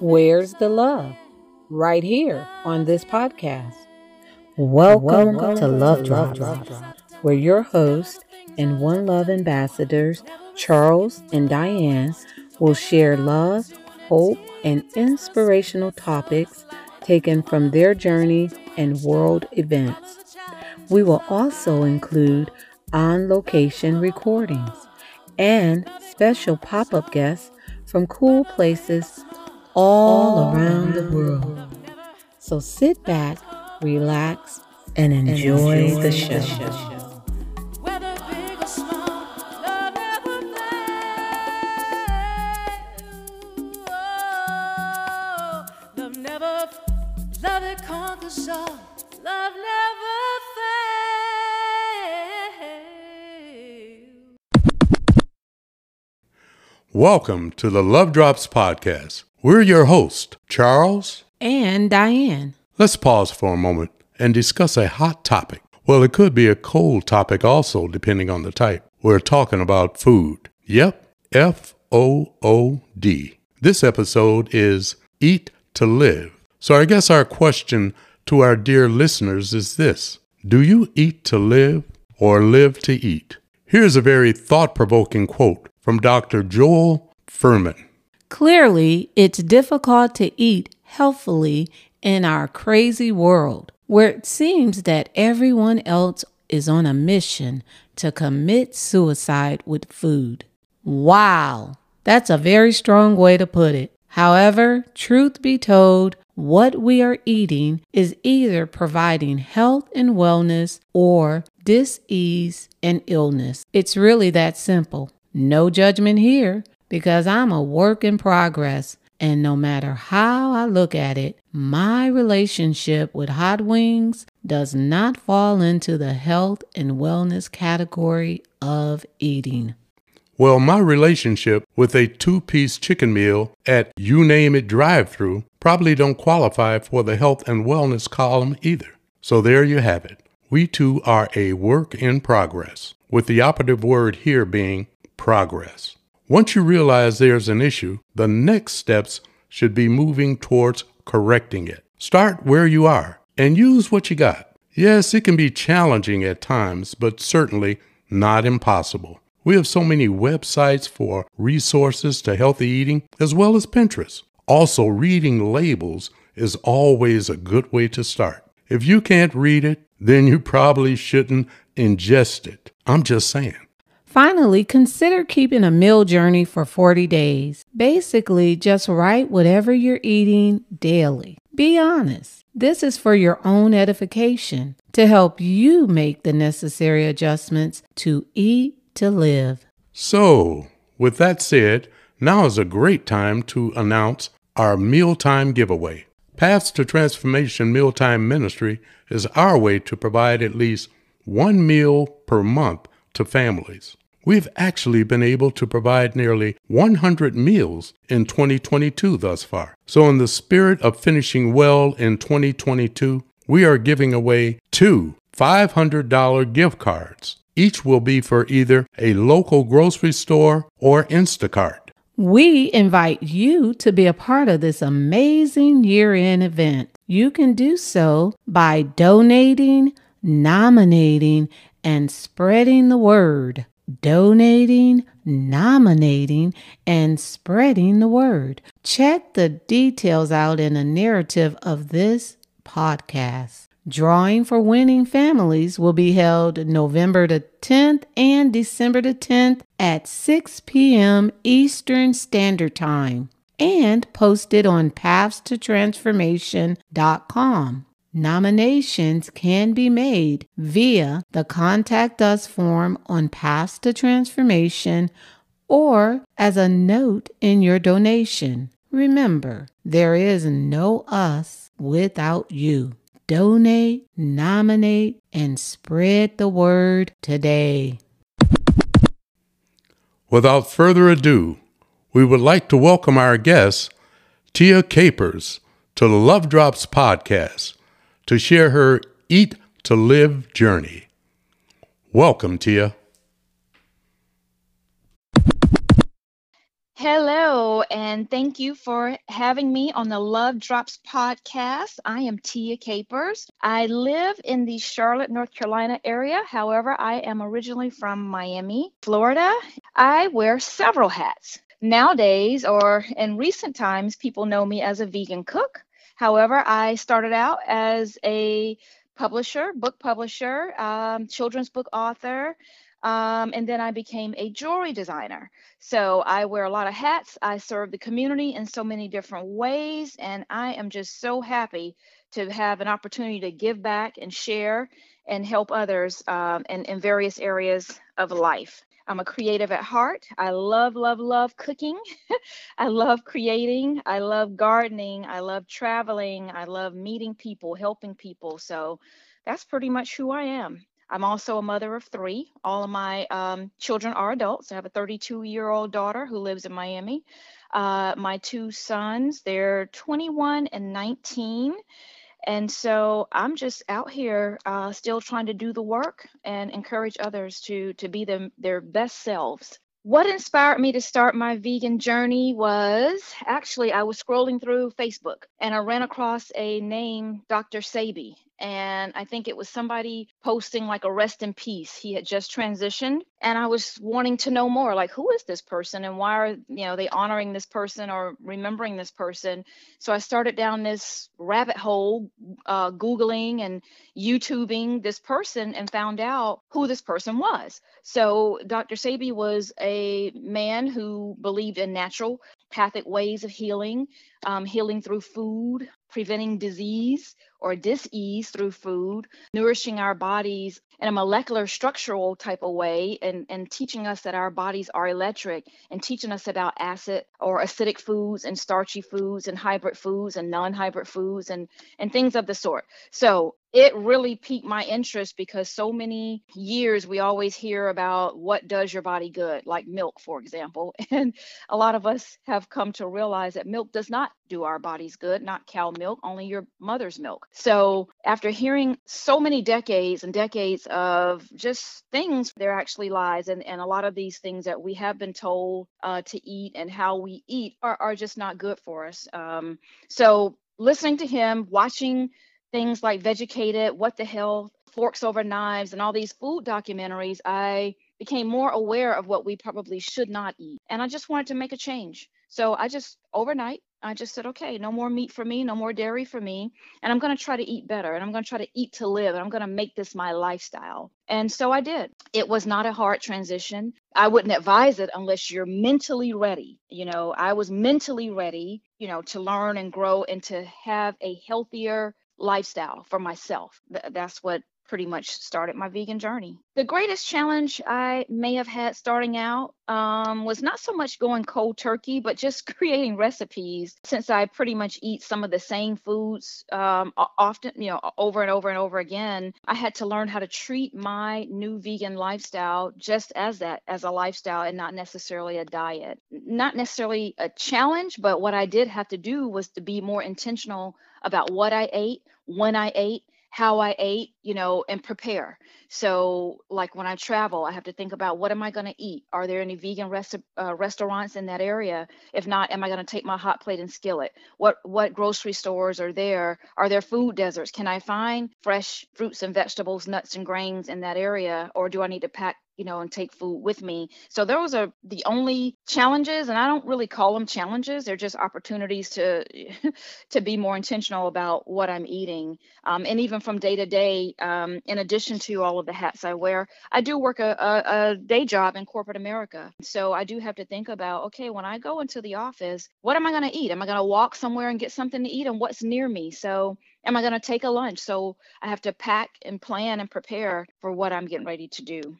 Where's the love? Right here on this podcast. Welcome, to Love Drops, where your host and One Love ambassadors, Charles and Diane, will share love, hope, and inspirational topics taken from their journey and world events. We will also include on location recordings and special pop up guests from cool places all around the world. So sit back, relax, and enjoy the show. whether big or small, love never fails. Oh, love never, love it conquers all. Love never Welcome to the Love Drops Podcast. We're your hosts, Charles. And Diane. Let's pause for a moment and discuss a hot topic. Well, it could be a cold topic also, depending on the type. We're talking about food. Yep, F O O D. This episode is Eat to Live. So I guess our question to our dear listeners is this Do you eat to live or live to eat? Here's a very thought provoking quote from Dr. Joel Fuhrman. Clearly, it's difficult to eat healthfully in our crazy world where it seems that everyone else is on a mission to commit suicide with food. Wow, that's a very strong way to put it. However, truth be told, what we are eating is either providing health and wellness or dis-ease and illness. It's really that simple. No judgment here because I'm a work in progress. And no matter how I look at it, my relationship with hot wings does not fall into the health and wellness category of eating. Well, my relationship with a two piece chicken meal at You Name It drive through probably don't qualify for the health and wellness column either. So there you have it. We too are a work in progress, with the operative word here being progress. Once you realize there's an issue, the next steps should be moving towards correcting it. Start where you are and use what you got. Yes, it can be challenging at times, but certainly not impossible. We have so many websites for resources to healthy eating, as well as Pinterest. Also, reading labels is always a good way to start. If you can't read it, then you probably shouldn't ingest it. I'm just saying. Finally, consider keeping a meal journey for 40 days. Basically, just write whatever you're eating daily. Be honest. This is for your own edification to help you make the necessary adjustments to eat to live. So, with that said, now is a great time to announce our mealtime giveaway. Paths to Transformation Mealtime Ministry is our way to provide at least one meal per month to families. We've actually been able to provide nearly 100 meals in 2022 thus far. So, in the spirit of finishing well in 2022, we are giving away two $500 gift cards. Each will be for either a local grocery store or Instacart. We invite you to be a part of this amazing year end event. You can do so by donating, nominating, and spreading the word. Donating, nominating, and spreading the word. Check the details out in the narrative of this podcast. Drawing for winning families will be held November the 10th and December the 10th at 6 p.m. Eastern Standard Time and posted on pathstotransformation.com. Nominations can be made via the Contact Us form on Paths to Transformation or as a note in your donation. Remember, there is no us without you. Donate, nominate, and spread the word today. Without further ado, we would like to welcome our guest, Tia Capers, to the Love Drops podcast to share her Eat to Live journey. Welcome, Tia. Hello, and thank you for having me on the Love Drops podcast. I am Tia Capers. I live in the Charlotte, North Carolina area. However, I am originally from Miami, Florida. I wear several hats. Nowadays, or in recent times, people know me as a vegan cook. However, I started out as a publisher, book publisher, um, children's book author, um, and then I became a jewelry designer. So I wear a lot of hats. I serve the community in so many different ways. And I am just so happy to have an opportunity to give back and share and help others um, in, in various areas of life. I'm a creative at heart. I love, love, love cooking. I love creating. I love gardening. I love traveling. I love meeting people, helping people. So that's pretty much who I am. I'm also a mother of three. All of my um, children are adults. I have a 32 year old daughter who lives in Miami. Uh, my two sons, they're 21 and 19. And so I'm just out here uh, still trying to do the work and encourage others to, to be them, their best selves. What inspired me to start my vegan journey was actually I was scrolling through Facebook and I ran across a name, Dr. Sebi and I think it was somebody posting like a rest in peace. He had just transitioned, and I was wanting to know more, like who is this person and why are you know they honoring this person or remembering this person? So I started down this rabbit hole, uh, googling and YouTubing this person, and found out who this person was. So Dr. Sebi was a man who believed in natural pathic ways of healing, um, healing through food, preventing disease or disease through food, nourishing our bodies in a molecular structural type of way, and, and teaching us that our bodies are electric, and teaching us about acid or acidic foods and starchy foods and hybrid foods and non-hybrid foods and and things of the sort. So it really piqued my interest because so many years we always hear about what does your body good, like milk, for example. And a lot of us have come to realize that milk does not do our bodies good, not cow milk, only your mother's milk. So after hearing so many decades and decades of just things, there actually lies. And, and a lot of these things that we have been told uh, to eat and how we eat are, are just not good for us. Um, so listening to him, watching things like Vegucated, What the Health, Forks Over Knives, and all these food documentaries, I became more aware of what we probably should not eat. And I just wanted to make a change. So I just overnight, I just said, okay, no more meat for me, no more dairy for me. And I'm going to try to eat better and I'm going to try to eat to live and I'm going to make this my lifestyle. And so I did. It was not a hard transition. I wouldn't advise it unless you're mentally ready. You know, I was mentally ready, you know, to learn and grow and to have a healthier lifestyle for myself. That's what pretty much started my vegan journey. The greatest challenge I may have had starting out um, was not so much going cold turkey, but just creating recipes. Since I pretty much eat some of the same foods um, often, you know, over and over and over again, I had to learn how to treat my new vegan lifestyle just as that, as a lifestyle and not necessarily a diet. Not necessarily a challenge, but what I did have to do was to be more intentional about what I ate, when I ate, how I ate, you know, and prepare. So, like when I travel, I have to think about what am I going to eat? Are there any vegan rest- uh, restaurants in that area? If not, am I going to take my hot plate and skillet? What what grocery stores are there? Are there food deserts? Can I find fresh fruits and vegetables, nuts and grains in that area, or do I need to pack you know, and take food with me. So those are the only challenges, and I don't really call them challenges. They're just opportunities to to be more intentional about what I'm eating. Um, and even from day to day, um, in addition to all of the hats I wear, I do work a, a, a day job in corporate America. So I do have to think about, okay, when I go into the office, what am I going to eat? Am I going to walk somewhere and get something to eat, and what's near me? So am I going to take a lunch? So I have to pack and plan and prepare for what I'm getting ready to do.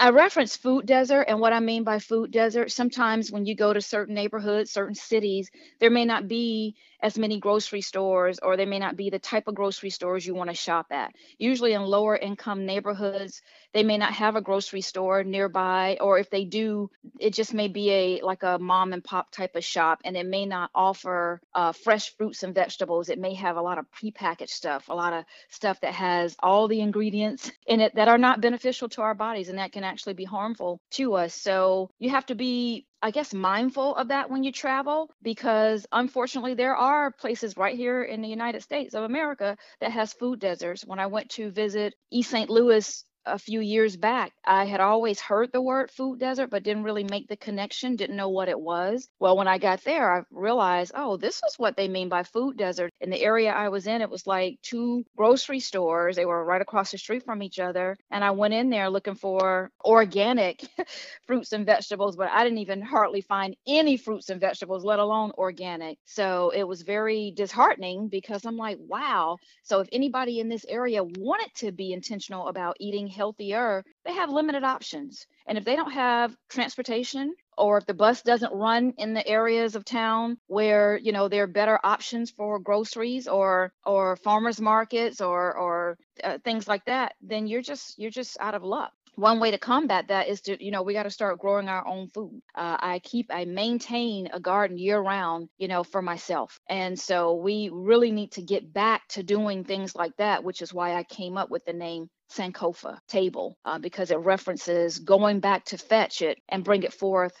I reference food desert, and what I mean by food desert, sometimes when you go to certain neighborhoods, certain cities, there may not be as many grocery stores, or they may not be the type of grocery stores you want to shop at. Usually in lower income neighborhoods, they may not have a grocery store nearby, or if they do, it just may be a like a mom and pop type of shop, and it may not offer uh, fresh fruits and vegetables. It may have a lot of prepackaged stuff, a lot of stuff that has all the ingredients in it that are not beneficial to our bodies, and that can actually be harmful to us. So you have to be I guess mindful of that when you travel because unfortunately there are places right here in the United States of America that has food deserts. When I went to visit East St. Louis a few years back, I had always heard the word food desert, but didn't really make the connection, didn't know what it was. Well, when I got there, I realized, oh, this is what they mean by food desert. In the area I was in, it was like two grocery stores. They were right across the street from each other. And I went in there looking for organic fruits and vegetables, but I didn't even hardly find any fruits and vegetables, let alone organic. So it was very disheartening because I'm like, wow. So if anybody in this area wanted to be intentional about eating healthier, they have limited options. And if they don't have transportation or if the bus doesn't run in the areas of town where you know there are better options for groceries or or farmers markets or or uh, things like that then you're just you're just out of luck. One way to combat that is to you know we got to start growing our own food. Uh, i keep i maintain a garden year round you know for myself. And so we really need to get back to doing things like that which is why i came up with the name sankofa table uh, because it references going back to fetch it and bring it forth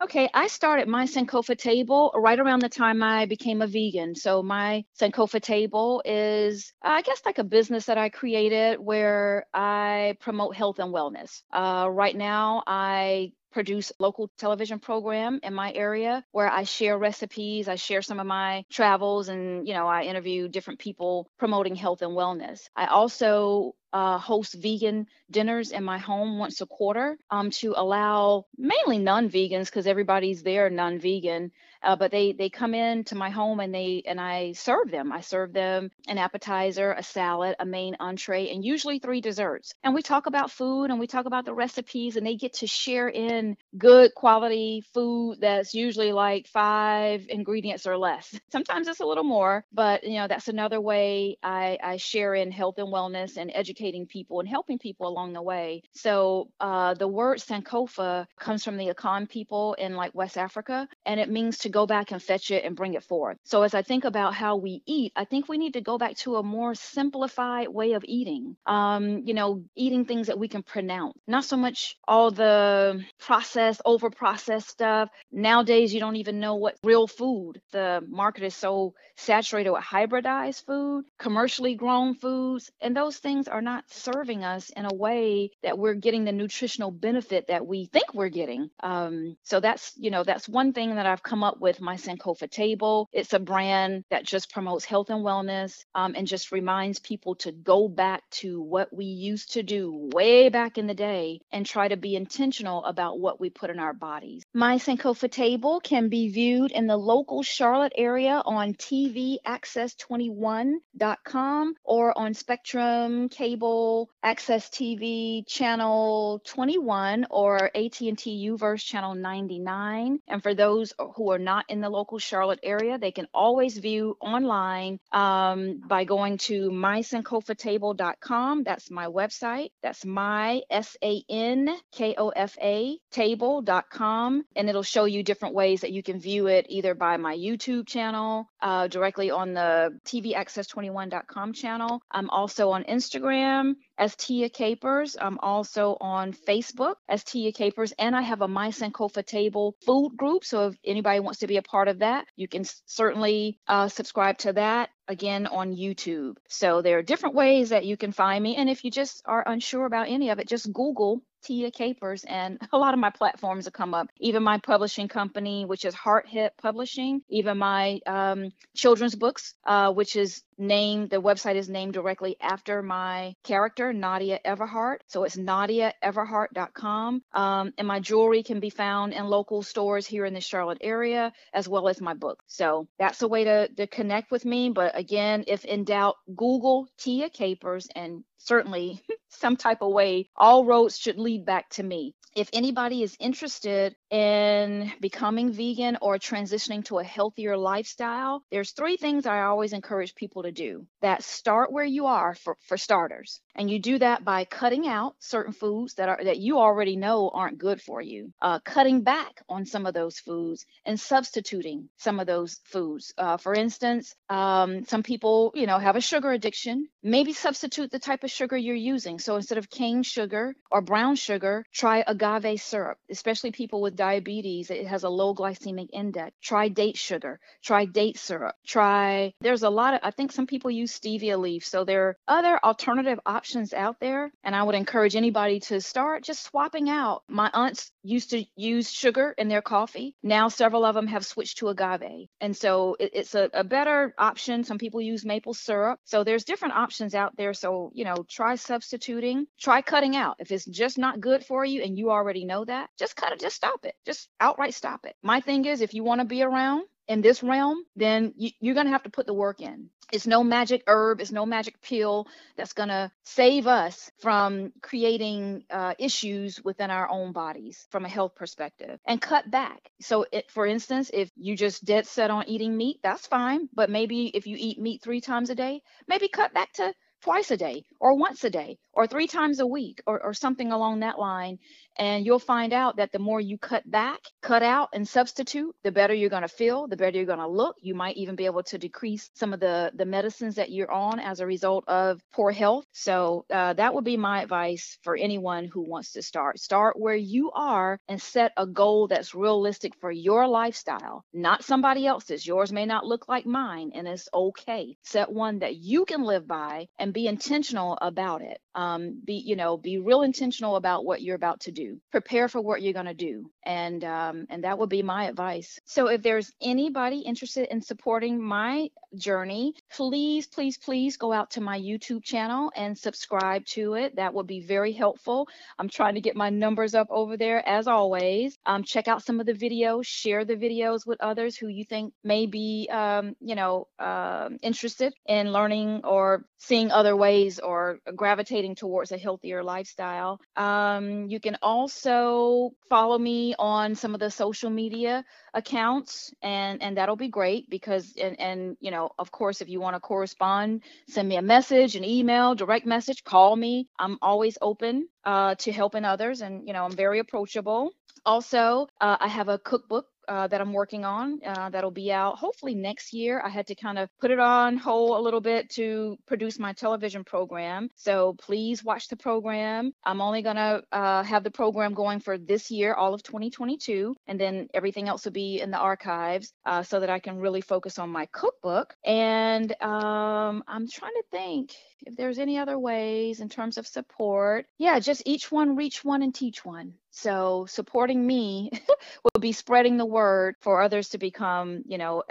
Okay, I started my Sankofa table right around the time I became a vegan. So my Sankofa table is, I guess, like a business that I created where I promote health and wellness. Uh, right now, I produce local television program in my area where I share recipes, I share some of my travels and you know, I interview different people promoting health and wellness. I also uh, host vegan dinners in my home once a quarter um, to allow mainly non-vegans because everybody's there non-vegan uh, but they they come in to my home and they and I serve them. I serve them an appetizer, a salad, a main entree, and usually three desserts. And we talk about food and we talk about the recipes, and they get to share in good quality food that's usually like five ingredients or less. Sometimes it's a little more, but you know that's another way I, I share in health and wellness and educating people and helping people along the way. So uh, the word Sankofa comes from the Akan people in like West Africa, and it means to go back and fetch it and bring it forth. So as I think about how we eat, I think we need to go back to a more simplified way of eating. Um, you know, eating things that we can pronounce, not so much all the processed, over processed stuff. Nowadays, you don't even know what real food. The market is so saturated with hybridized food, commercially grown foods, and those things are not serving us in a way that we're getting the nutritional benefit that we think we're getting. Um, so that's, you know, that's one thing that I've come up with my Sankofa table. It's a brand that just promotes health and wellness um, and just reminds people to go back to what we used to do way back in the day and try to be intentional about what we put in our bodies. My Sankofa table can be viewed in the local Charlotte area on TV TVaccess21.com or on Spectrum Cable Access TV channel 21 or AT&T UVerse channel 99. And for those who are not in the local Charlotte area, they can always view online um, by going to mysankofatable.com. That's my website. That's my S A N K O F A table.com. And it'll show you different ways that you can view it either by my YouTube channel, uh, directly on the TVAccess21.com channel. I'm also on Instagram as Tia Capers. I'm also on Facebook as Tia Capers, and I have a My Sankofa Table food group. So if anybody wants to be a part of that, you can certainly uh, subscribe to that again on YouTube. So there are different ways that you can find me. And if you just are unsure about any of it, just Google Tia Capers, and a lot of my platforms will come up. Even my publishing company, which is Heart Hit Publishing, even my um, children's books, uh, which is named, the website is named directly after my character, Nadia Everhart. So it's nadiaeverhart.com. Um, and my jewelry can be found in local stores here in the Charlotte area, as well as my book. So that's a way to, to connect with me. But again, if in doubt, Google Tia Capers and certainly some type of way, all roads should lead back to me. If anybody is interested in becoming vegan or transitioning to a healthier lifestyle, there's three things I always encourage people to do. That start where you are for, for starters. And you do that by cutting out certain foods that are that you already know aren't good for you, uh, cutting back on some of those foods and substituting some of those foods. Uh, for instance, um, some people, you know, have a sugar addiction. Maybe substitute the type of sugar you're using. So instead of cane sugar or brown sugar, try agave syrup, especially people with diabetes. It has a low glycemic index. Try date sugar. Try date syrup. Try, there's a lot of, I think some people use stevia leaf. So there are other alternative options out there. And I would encourage anybody to start just swapping out. My aunts used to use sugar in their coffee. Now several of them have switched to agave. And so it, it's a, a better option. Some people use maple syrup. So there's different options out there. So, you know, try substituting, try cutting out. If it's just not good for you and you already know that, just cut it, just stop it. Just outright stop it. My thing is if you want to be around, in this realm, then you, you're going to have to put the work in. It's no magic herb, it's no magic pill that's going to save us from creating uh, issues within our own bodies from a health perspective and cut back. So, it, for instance, if you just dead set on eating meat, that's fine. But maybe if you eat meat three times a day, maybe cut back to twice a day or once a day or three times a week or, or something along that line and you'll find out that the more you cut back, cut out, and substitute, the better you're going to feel, the better you're going to look. You might even be able to decrease some of the, the medicines that you're on as a result of poor health. So, uh, that would be my advice for anyone who wants to start. Start where you are and set a goal that's realistic for your lifestyle, not somebody else's. Yours may not look like mine, and it's okay. Set one that you can live by and be intentional about it. Um, be, you know, be real intentional about what you're about to do. Prepare for what you're going to do. And um, and that would be my advice. So if there's anybody interested in supporting my journey. Please please please go out to my youtube channel and subscribe to it. That would be very helpful. I'm trying to get my numbers up over there as always. Um, check out some of the videos share the videos with others who you think may be um, you know uh, interested in learning or seeing other ways or gravitating towards a healthier lifestyle. Um, you can also follow me on some of the social media accounts and and that'll be great because and and you know of course if you want to correspond send me a message an email direct message call me. I'm always open uh, to helping others and you know i'm very approachable. Also uh, i have a cookbook uh, that I'm working on uh, that'll be out hopefully next year. I had to kind of put it on hold a little bit to produce my television program. So please watch the program. I'm only going to uh, have the program going for this year, all of 2022, and then everything else will be in the archives uh, so that I can really focus on my cookbook. And um, I'm trying to think if there's any other ways in terms of support. Yeah, just each one reach one and teach one. So supporting me will be spreading the word for others to become, you know,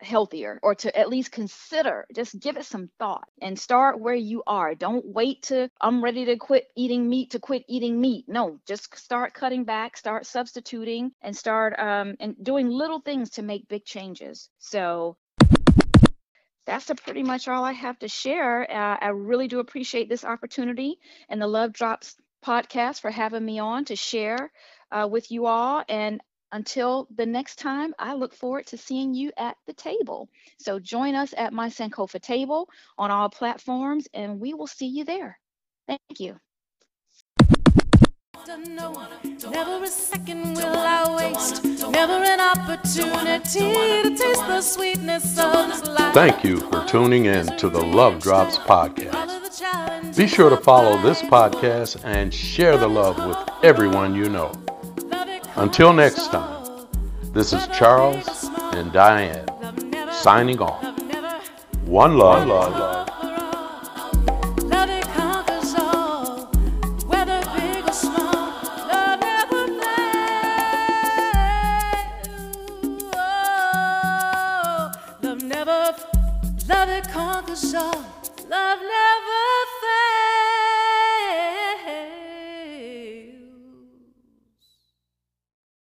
healthier or to at least consider, just give it some thought and start where you are. Don't wait to I'm ready to quit eating meat to quit eating meat. No, just start cutting back, start substituting and start um, and doing little things to make big changes. So that's pretty much all I have to share. Uh, I really do appreciate this opportunity and the Love Drops podcast for having me on to share uh, with you all. And until the next time, I look forward to seeing you at the table. So join us at my Sankofa table on all platforms, and we will see you there. Thank you. Never a second will I waste. Never an opportunity to taste the sweetness of this life. Thank you for tuning in to the Love Drops podcast. Be sure to follow this podcast and share the love with everyone you know. Until next time, this is Charles and Diane signing off. One love. Love. Love